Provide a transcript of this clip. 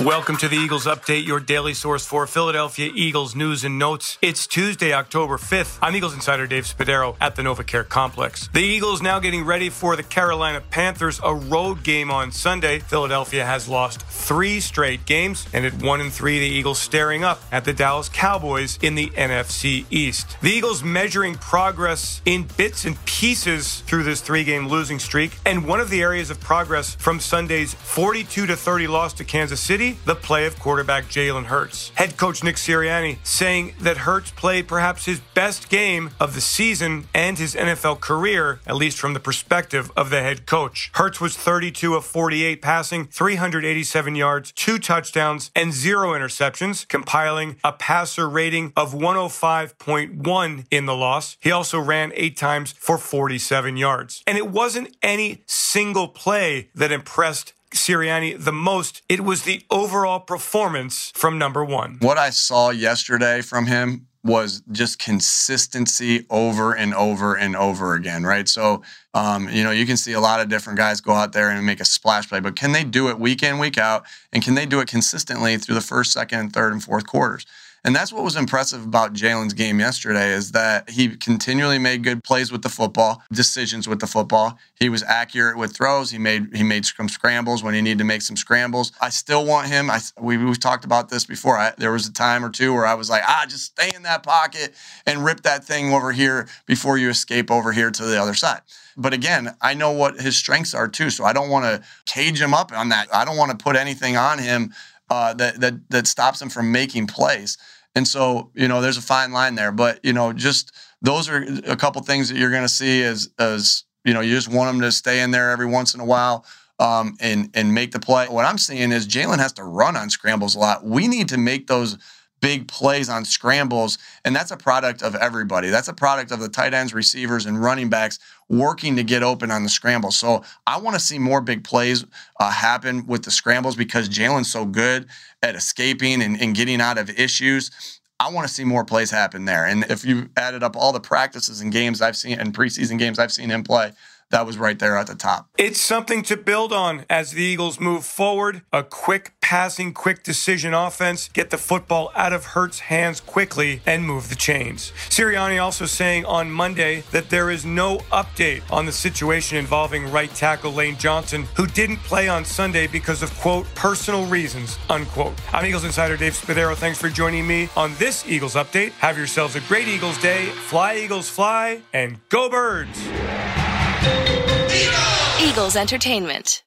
Welcome to the Eagles Update, your daily source for Philadelphia Eagles news and notes. It's Tuesday, October 5th. I'm Eagles insider Dave Spadaro at the NovaCare Complex. The Eagles now getting ready for the Carolina Panthers, a road game on Sunday. Philadelphia has lost three straight games, and at one and three, the Eagles staring up at the Dallas Cowboys in the NFC East. The Eagles measuring progress in bits and pieces through this three-game losing streak, and one of the areas of progress from Sunday's 42 to 30 loss to Kansas City the play of quarterback Jalen Hurts. Head coach Nick Sirianni saying that Hurts played perhaps his best game of the season and his NFL career, at least from the perspective of the head coach. Hurts was 32 of 48 passing, 387 yards, two touchdowns, and zero interceptions, compiling a passer rating of 105.1 in the loss. He also ran eight times for 47 yards. And it wasn't any single play that impressed Sirianni the most, it was the overall performance from number one. What I saw yesterday from him was just consistency over and over and over again, right? So, um, you know, you can see a lot of different guys go out there and make a splash play, but can they do it week in, week out? And can they do it consistently through the first, second, third, and fourth quarters? And that's what was impressive about Jalen's game yesterday is that he continually made good plays with the football, decisions with the football. He was accurate with throws. He made he made some scrambles when he needed to make some scrambles. I still want him. I we, we've talked about this before. I, there was a time or two where I was like, ah, just stay in that pocket and rip that thing over here before you escape over here to the other side. But again, I know what his strengths are too, so I don't want to cage him up on that. I don't want to put anything on him uh, that that that stops him from making plays. And so, you know, there's a fine line there. But you know, just those are a couple things that you're going to see as as you know, you just want them to stay in there every once in a while. Um, and and make the play. What I'm seeing is Jalen has to run on scrambles a lot. We need to make those big plays on scrambles. And that's a product of everybody. That's a product of the tight ends, receivers, and running backs working to get open on the scramble. So I want to see more big plays uh, happen with the scrambles because Jalen's so good at escaping and, and getting out of issues. I want to see more plays happen there. And if you added up all the practices and games I've seen and preseason games I've seen him play, that was right there at the top. It's something to build on as the Eagles move forward. A quick passing, quick decision offense, get the football out of Hurts' hands quickly, and move the chains. Sirianni also saying on Monday that there is no update on the situation involving right tackle Lane Johnson, who didn't play on Sunday because of, quote, personal reasons, unquote. I'm Eagles insider Dave Spadaro. Thanks for joining me on this Eagles update. Have yourselves a great Eagles day. Fly, Eagles, fly, and go, birds. Eagles Entertainment.